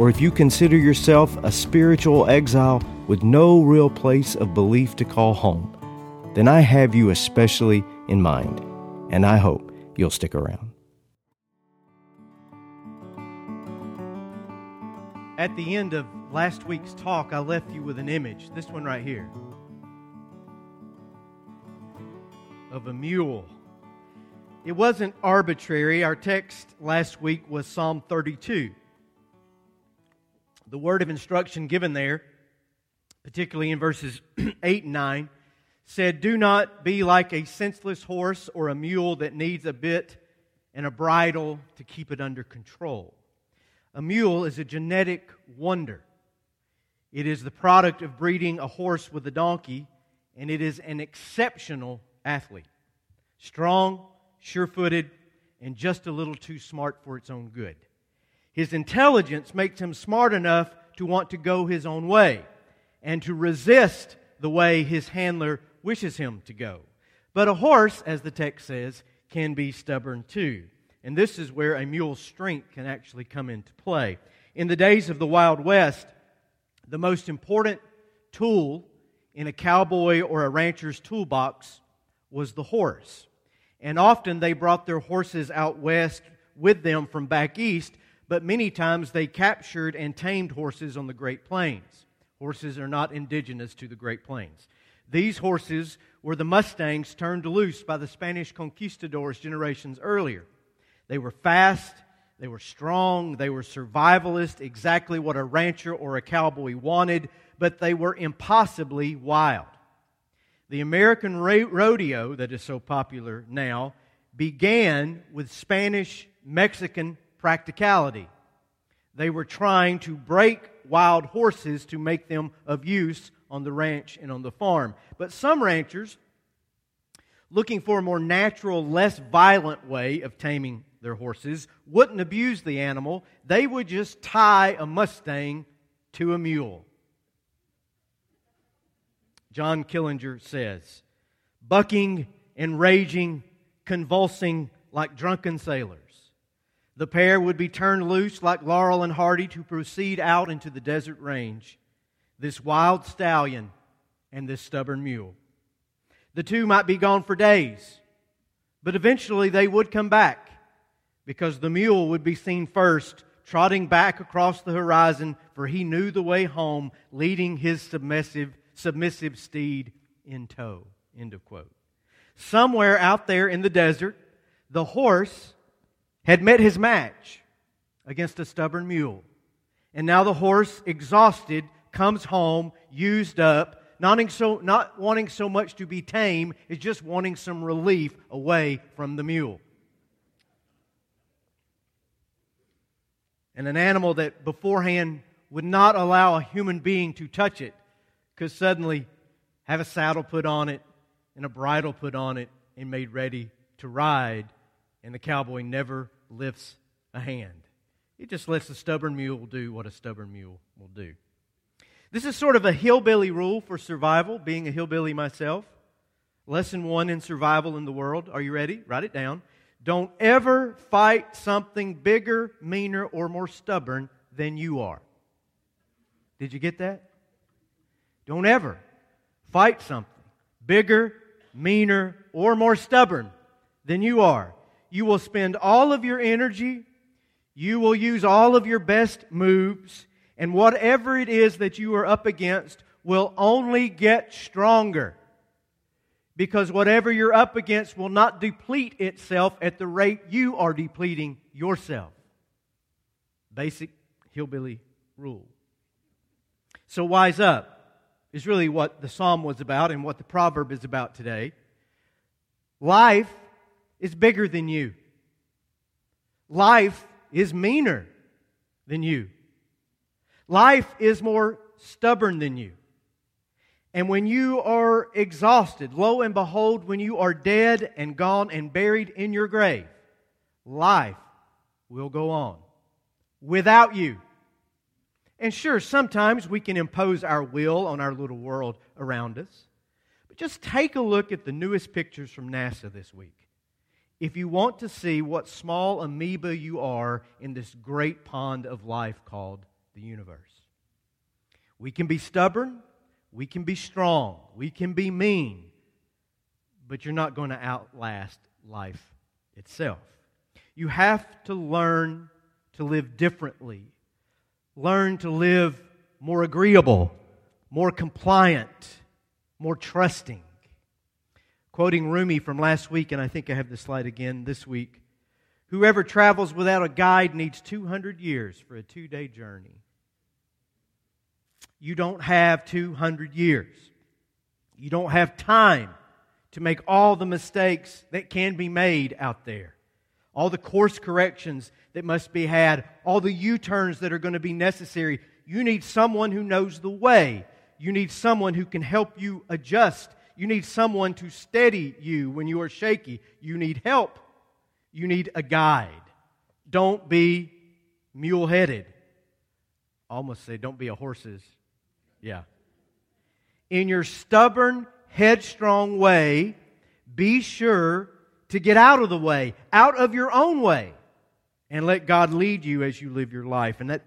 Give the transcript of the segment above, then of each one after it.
or if you consider yourself a spiritual exile with no real place of belief to call home, then I have you especially in mind, and I hope you'll stick around. At the end of last week's talk, I left you with an image, this one right here, of a mule. It wasn't arbitrary. Our text last week was Psalm 32 the word of instruction given there, particularly in verses 8 and 9, said, Do not be like a senseless horse or a mule that needs a bit and a bridle to keep it under control. A mule is a genetic wonder. It is the product of breeding a horse with a donkey, and it is an exceptional athlete. Strong, sure footed, and just a little too smart for its own good. His intelligence makes him smart enough to want to go his own way and to resist the way his handler wishes him to go. But a horse, as the text says, can be stubborn too. And this is where a mule's strength can actually come into play. In the days of the Wild West, the most important tool in a cowboy or a rancher's toolbox was the horse. And often they brought their horses out west with them from back east but many times they captured and tamed horses on the Great Plains. Horses are not indigenous to the Great Plains. These horses were the Mustangs turned loose by the Spanish conquistadors generations earlier. They were fast, they were strong, they were survivalist, exactly what a rancher or a cowboy wanted, but they were impossibly wild. The American rodeo that is so popular now began with Spanish Mexican practicality. They were trying to break wild horses to make them of use on the ranch and on the farm. But some ranchers, looking for a more natural, less violent way of taming their horses, wouldn't abuse the animal. They would just tie a Mustang to a mule. John Killinger says, bucking and raging, convulsing like drunken sailors. The pair would be turned loose like Laurel and Hardy to proceed out into the desert range, this wild stallion and this stubborn mule. The two might be gone for days, but eventually they would come back because the mule would be seen first, trotting back across the horizon, for he knew the way home, leading his submissive, submissive steed in tow. End of quote. Somewhere out there in the desert, the horse had met his match against a stubborn mule. And now the horse, exhausted, comes home, used up, not, so, not wanting so much to be tame, is just wanting some relief away from the mule. And an animal that beforehand would not allow a human being to touch it could suddenly have a saddle put on it and a bridle put on it and made ready to ride. And the cowboy never lifts a hand. It just lets a stubborn mule do what a stubborn mule will do. This is sort of a hillbilly rule for survival, being a hillbilly myself. Lesson one in survival in the world. Are you ready? Write it down. Don't ever fight something bigger, meaner, or more stubborn than you are. Did you get that? Don't ever fight something bigger, meaner, or more stubborn than you are. You will spend all of your energy. You will use all of your best moves. And whatever it is that you are up against will only get stronger. Because whatever you're up against will not deplete itself at the rate you are depleting yourself. Basic hillbilly rule. So, wise up is really what the psalm was about and what the proverb is about today. Life is bigger than you. Life is meaner than you. Life is more stubborn than you. And when you are exhausted, lo and behold, when you are dead and gone and buried in your grave, life will go on without you. And sure, sometimes we can impose our will on our little world around us. But just take a look at the newest pictures from NASA this week. If you want to see what small amoeba you are in this great pond of life called the universe. We can be stubborn, we can be strong, we can be mean, but you're not going to outlast life itself. You have to learn to live differently, learn to live more agreeable, more compliant, more trusting. Quoting Rumi from last week, and I think I have the slide again this week whoever travels without a guide needs 200 years for a two day journey you don't have 200 years. You don't have time to make all the mistakes that can be made out there, all the course corrections that must be had, all the U turns that are going to be necessary. You need someone who knows the way. You need someone who can help you adjust. You need someone to steady you when you are shaky. You need help. You need a guide. Don't be mule headed. Almost say, don't be a horse's yeah. In your stubborn, headstrong way, be sure to get out of the way, out of your own way, and let God lead you as you live your life. And that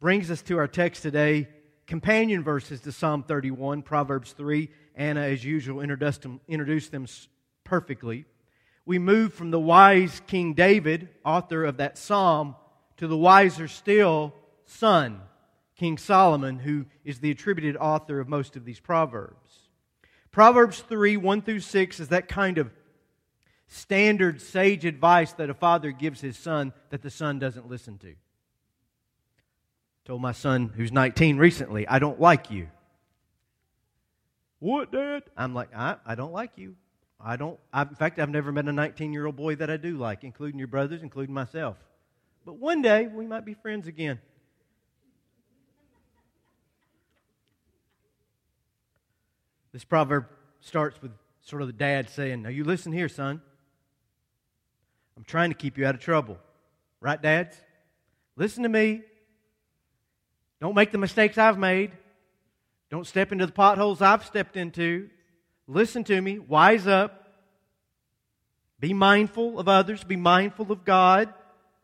brings us to our text today companion verses to Psalm 31, Proverbs 3. Anna, as usual, introduced them, introduced them perfectly. We move from the wise King David, author of that psalm, to the wiser still son King Solomon, who is the attributed author of most of these proverbs. Proverbs 3 1 through 6 is that kind of standard sage advice that a father gives his son that the son doesn't listen to. Told my son, who's 19 recently, I don't like you. What, Dad? I'm like, I, I don't like you. I don't. I, in fact, I've never met a 19 year old boy that I do like, including your brothers, including myself. But one day we might be friends again. This proverb starts with sort of the dad saying, Now you listen here, son. I'm trying to keep you out of trouble. Right, dads? Listen to me. Don't make the mistakes I've made. Don't step into the potholes I've stepped into. Listen to me. Wise up. Be mindful of others. Be mindful of God.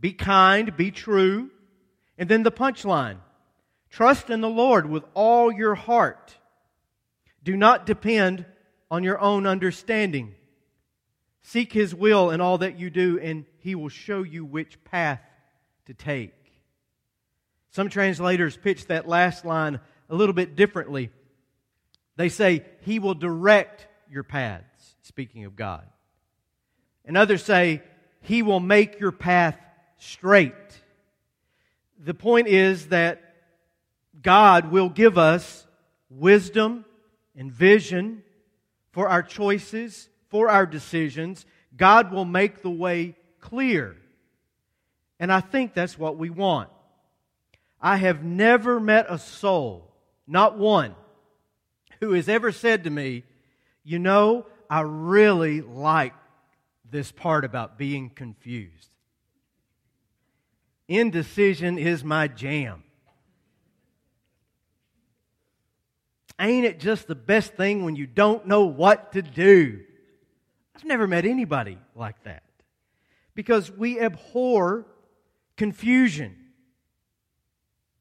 Be kind. Be true. And then the punchline trust in the Lord with all your heart do not depend on your own understanding. Seek His will in all that you do, and He will show you which path to take. Some translators pitch that last line a little bit differently. They say, He will direct your paths, speaking of God. And others say, He will make your path straight. The point is that God will give us wisdom and vision for our choices, for our decisions. God will make the way clear. And I think that's what we want. I have never met a soul, not one, who has ever said to me, You know, I really like this part about being confused. Indecision is my jam. Ain't it just the best thing when you don't know what to do? I've never met anybody like that. Because we abhor confusion.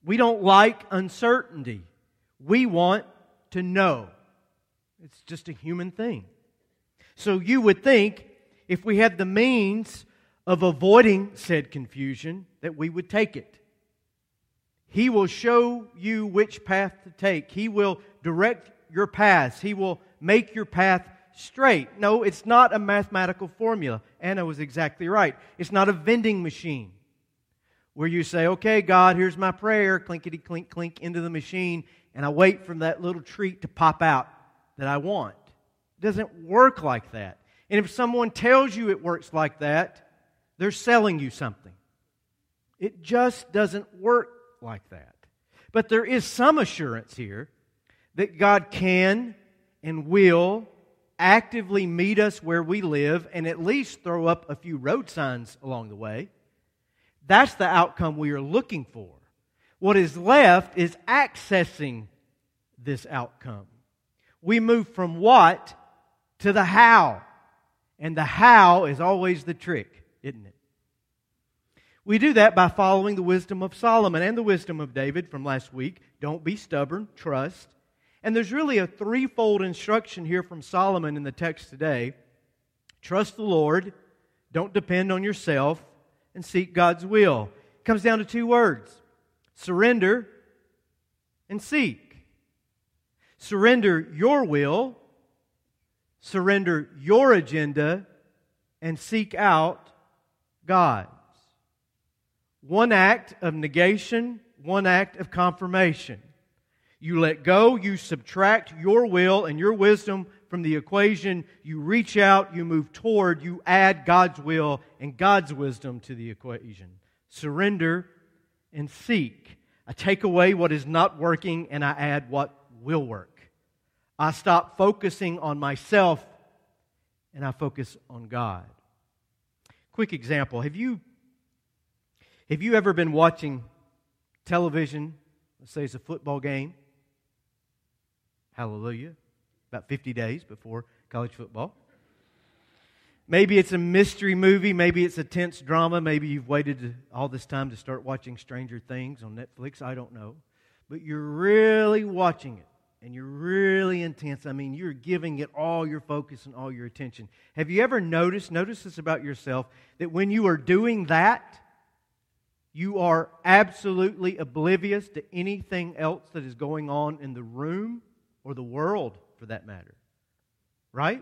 We don't like uncertainty. We want to know. It's just a human thing. So you would think if we had the means of avoiding said confusion, that we would take it. He will show you which path to take. He will direct your paths. He will make your path straight. No, it's not a mathematical formula. Anna was exactly right. It's not a vending machine where you say, okay, God, here's my prayer, clinkety clink clink into the machine, and I wait for that little treat to pop out that I want. It doesn't work like that. And if someone tells you it works like that, they're selling you something. It just doesn't work like that. But there is some assurance here that God can and will actively meet us where we live and at least throw up a few road signs along the way. That's the outcome we are looking for. What is left is accessing this outcome. We move from what to the how. And the how is always the trick, isn't it? We do that by following the wisdom of Solomon and the wisdom of David from last week. Don't be stubborn, trust. And there's really a threefold instruction here from Solomon in the text today trust the Lord, don't depend on yourself, and seek God's will. It comes down to two words surrender and seek. Surrender your will, surrender your agenda, and seek out God's. One act of negation, one act of confirmation. You let go, you subtract your will and your wisdom from the equation. You reach out, you move toward, you add God's will and God's wisdom to the equation. Surrender and seek. I take away what is not working and I add what will work. I stop focusing on myself and I focus on God. Quick example. Have you have you ever been watching television? Let's say it's a football game Hallelujah. About 50 days before college football. Maybe it's a mystery movie. Maybe it's a tense drama. Maybe you've waited all this time to start watching Stranger Things on Netflix. I don't know. But you're really watching it and you're really intense. I mean, you're giving it all your focus and all your attention. Have you ever noticed, notice this about yourself, that when you are doing that, you are absolutely oblivious to anything else that is going on in the room or the world for that matter. Right?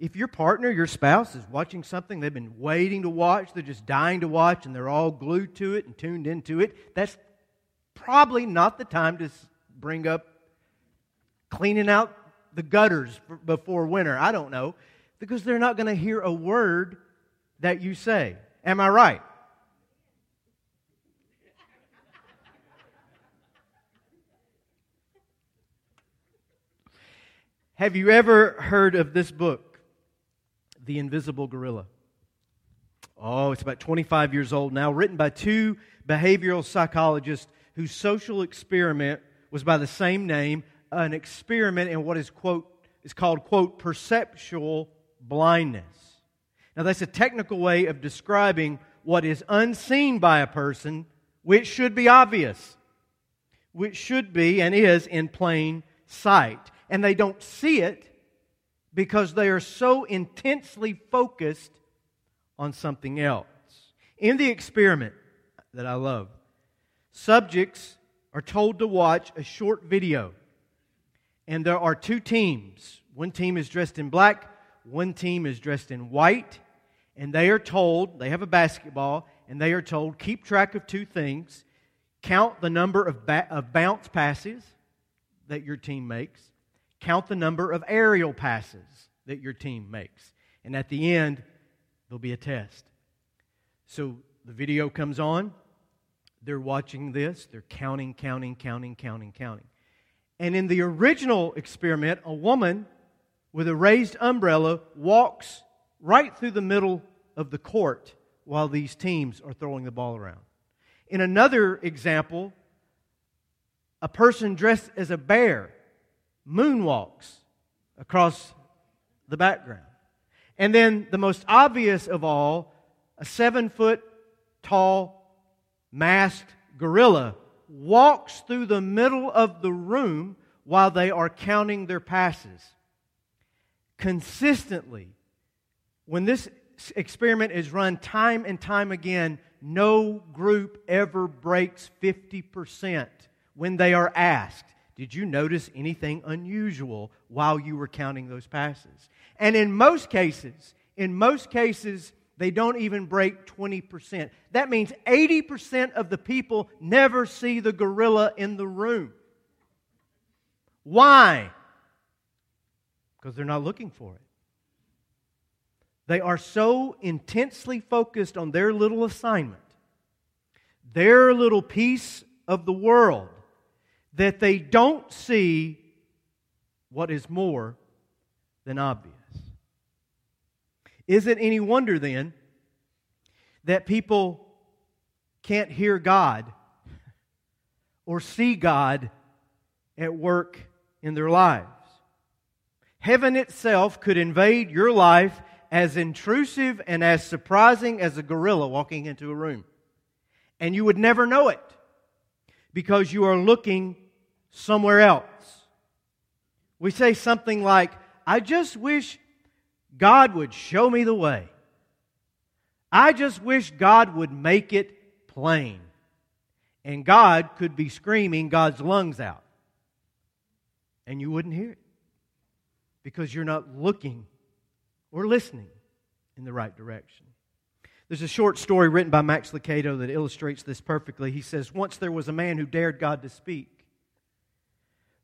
If your partner, your spouse, is watching something they've been waiting to watch, they're just dying to watch, and they're all glued to it and tuned into it, that's probably not the time to bring up cleaning out the gutters before winter. I don't know. Because they're not going to hear a word that you say. Am I right? Have you ever heard of this book, The Invisible Gorilla? Oh, it's about 25 years old now, written by two behavioral psychologists whose social experiment was by the same name, an experiment in what is quote is called quote perceptual blindness. Now that's a technical way of describing what is unseen by a person, which should be obvious, which should be and is in plain sight and they don't see it because they are so intensely focused on something else. In the experiment that I love, subjects are told to watch a short video, and there are two teams. One team is dressed in black, one team is dressed in white, and they are told, they have a basketball, and they are told, keep track of two things count the number of, ba- of bounce passes that your team makes, count the number of aerial passes that your team makes. And at the end, there'll be a test. So the video comes on. They're watching this. They're counting, counting, counting, counting, counting. And in the original experiment, a woman with a raised umbrella walks right through the middle of the court while these teams are throwing the ball around. In another example, a person dressed as a bear moonwalks across the background. And then the most obvious of all, a seven foot tall masked gorilla walks through the middle of the room while they are counting their passes. Consistently, when this experiment is run time and time again, no group ever breaks 50% when they are asked. Did you notice anything unusual while you were counting those passes? And in most cases, in most cases, they don't even break 20%. That means 80% of the people never see the gorilla in the room. Why? Because they're not looking for it. They are so intensely focused on their little assignment, their little piece of the world that they don't see what is more than obvious. Is it any wonder then that people can't hear God or see God at work in their lives? Heaven itself could invade your life as intrusive and as surprising as a gorilla walking into a room. And you would never know it because you are looking somewhere else. We say something like, I just wish God would show me the way. I just wish God would make it plain. And God could be screaming God's lungs out. And you wouldn't hear it because you're not looking or listening in the right direction. There's a short story written by Max Lucado that illustrates this perfectly. He says, Once there was a man who dared God to speak.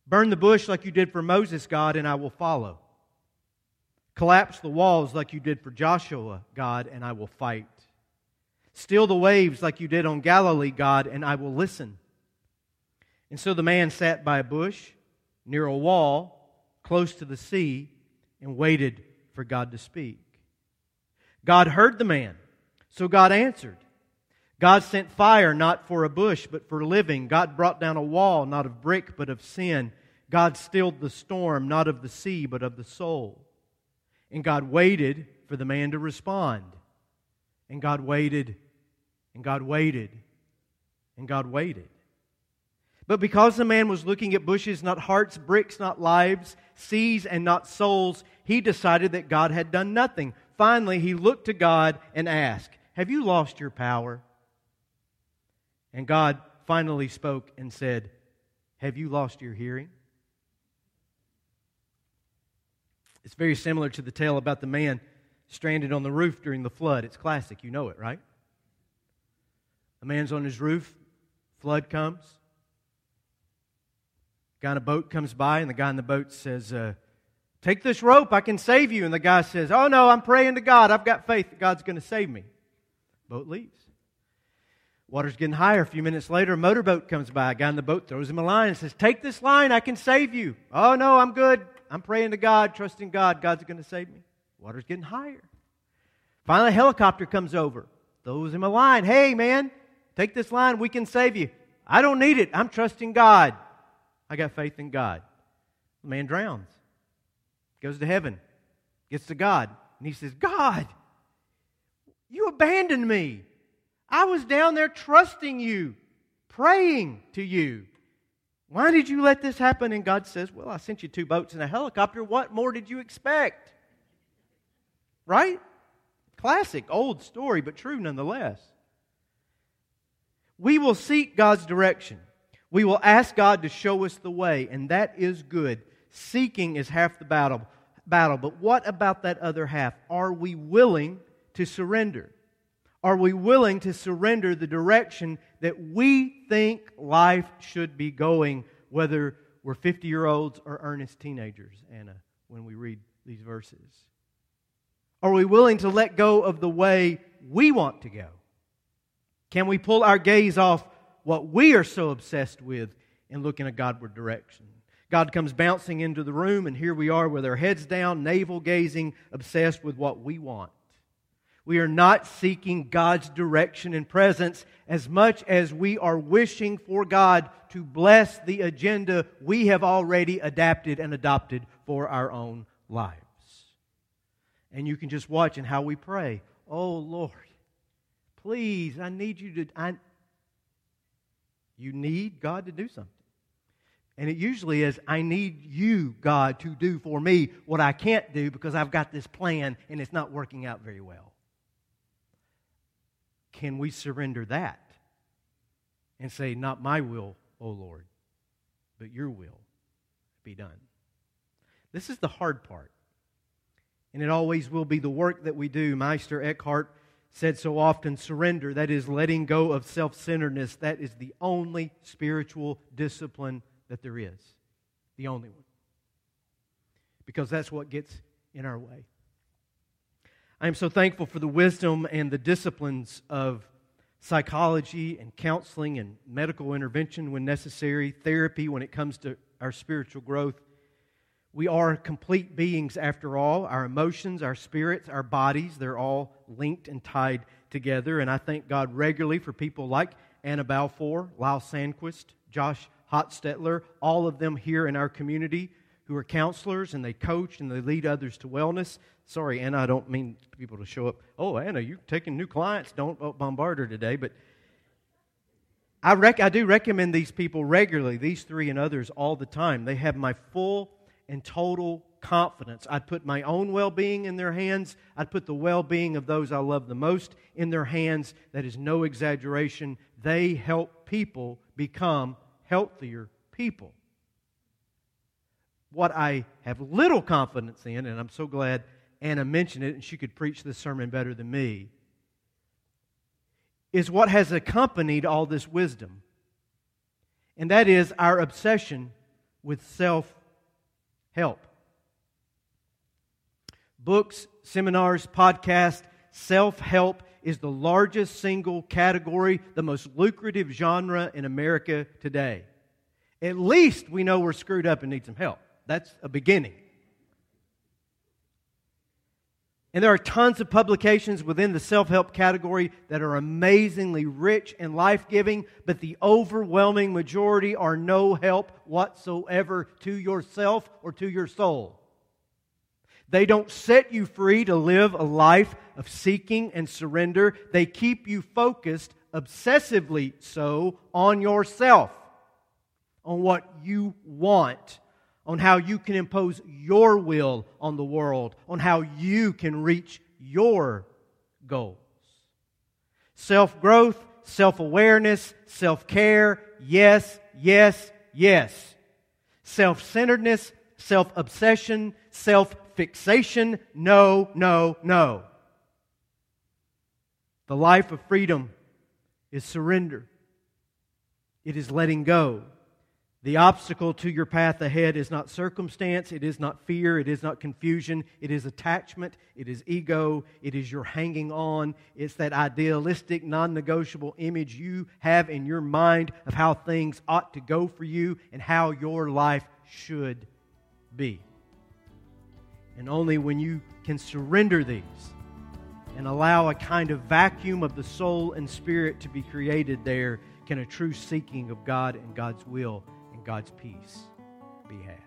Burn the bush like you did for Moses, God, and I will follow. Collapse the walls like you did for Joshua, God, and I will fight. Still the waves like you did on Galilee, God, and I will listen. And so the man sat by a bush near a wall close to the sea and waited for God to speak. God heard the man, so God answered. God sent fire not for a bush, but for living. God brought down a wall not of brick, but of sin. God stilled the storm not of the sea, but of the soul. And God waited for the man to respond. And God waited, and God waited, and God waited. But because the man was looking at bushes, not hearts, bricks, not lives, seas, and not souls, he decided that God had done nothing. Finally, he looked to God and asked, Have you lost your power? And God finally spoke and said, Have you lost your hearing? It's very similar to the tale about the man stranded on the roof during the flood. It's classic. You know it, right? A man's on his roof, flood comes. Guy in a boat comes by, and the guy in the boat says, uh, Take this rope, I can save you. And the guy says, Oh no, I'm praying to God. I've got faith that God's going to save me. Boat leaves. Water's getting higher. A few minutes later, a motorboat comes by. A guy in the boat throws him a line and says, Take this line, I can save you. Oh, no, I'm good. I'm praying to God, trusting God. God's going to save me. Water's getting higher. Finally, a helicopter comes over, throws him a line. Hey, man, take this line, we can save you. I don't need it. I'm trusting God. I got faith in God. The man drowns, goes to heaven, gets to God, and he says, God, you abandoned me. I was down there trusting you, praying to you. Why did you let this happen? And God says, Well, I sent you two boats and a helicopter. What more did you expect? Right? Classic, old story, but true nonetheless. We will seek God's direction. We will ask God to show us the way, and that is good. Seeking is half the battle. battle. But what about that other half? Are we willing to surrender? Are we willing to surrender the direction that we think life should be going, whether we're 50 year olds or earnest teenagers, Anna, when we read these verses? Are we willing to let go of the way we want to go? Can we pull our gaze off what we are so obsessed with and look in a Godward direction? God comes bouncing into the room, and here we are with our heads down, navel gazing, obsessed with what we want. We are not seeking God's direction and presence as much as we are wishing for God to bless the agenda we have already adapted and adopted for our own lives. And you can just watch in how we pray. Oh, Lord, please, I need you to. I, you need God to do something. And it usually is, I need you, God, to do for me what I can't do because I've got this plan and it's not working out very well. Can we surrender that and say, Not my will, O Lord, but your will be done? This is the hard part. And it always will be the work that we do. Meister Eckhart said so often surrender, that is, letting go of self centeredness, that is the only spiritual discipline that there is. The only one. Because that's what gets in our way. I am so thankful for the wisdom and the disciplines of psychology and counseling and medical intervention when necessary, therapy when it comes to our spiritual growth. We are complete beings after all. Our emotions, our spirits, our bodies, they're all linked and tied together. And I thank God regularly for people like Anna Balfour, Lyle Sandquist, Josh Hotstetler, all of them here in our community who are counselors and they coach and they lead others to wellness. Sorry, Anna, I don't mean people to show up. Oh, Anna, you're taking new clients. Don't bombard her today. But I, rec- I do recommend these people regularly, these three and others, all the time. They have my full and total confidence. I'd put my own well being in their hands, I'd put the well being of those I love the most in their hands. That is no exaggeration. They help people become healthier people. What I have little confidence in, and I'm so glad Anna mentioned it, and she could preach this sermon better than me, is what has accompanied all this wisdom. And that is our obsession with self help. Books, seminars, podcasts, self help is the largest single category, the most lucrative genre in America today. At least we know we're screwed up and need some help. That's a beginning. And there are tons of publications within the self help category that are amazingly rich and life giving, but the overwhelming majority are no help whatsoever to yourself or to your soul. They don't set you free to live a life of seeking and surrender. They keep you focused, obsessively so, on yourself, on what you want on how you can impose your will on the world, on how you can reach your goals. Self growth, self awareness, self care, yes, yes, yes. Self centeredness, self obsession, self fixation, no, no, no. The life of freedom is surrender, it is letting go. The obstacle to your path ahead is not circumstance, it is not fear, it is not confusion, it is attachment, it is ego, it is your hanging on. It's that idealistic, non negotiable image you have in your mind of how things ought to go for you and how your life should be. And only when you can surrender these and allow a kind of vacuum of the soul and spirit to be created there can a true seeking of God and God's will God's peace be had.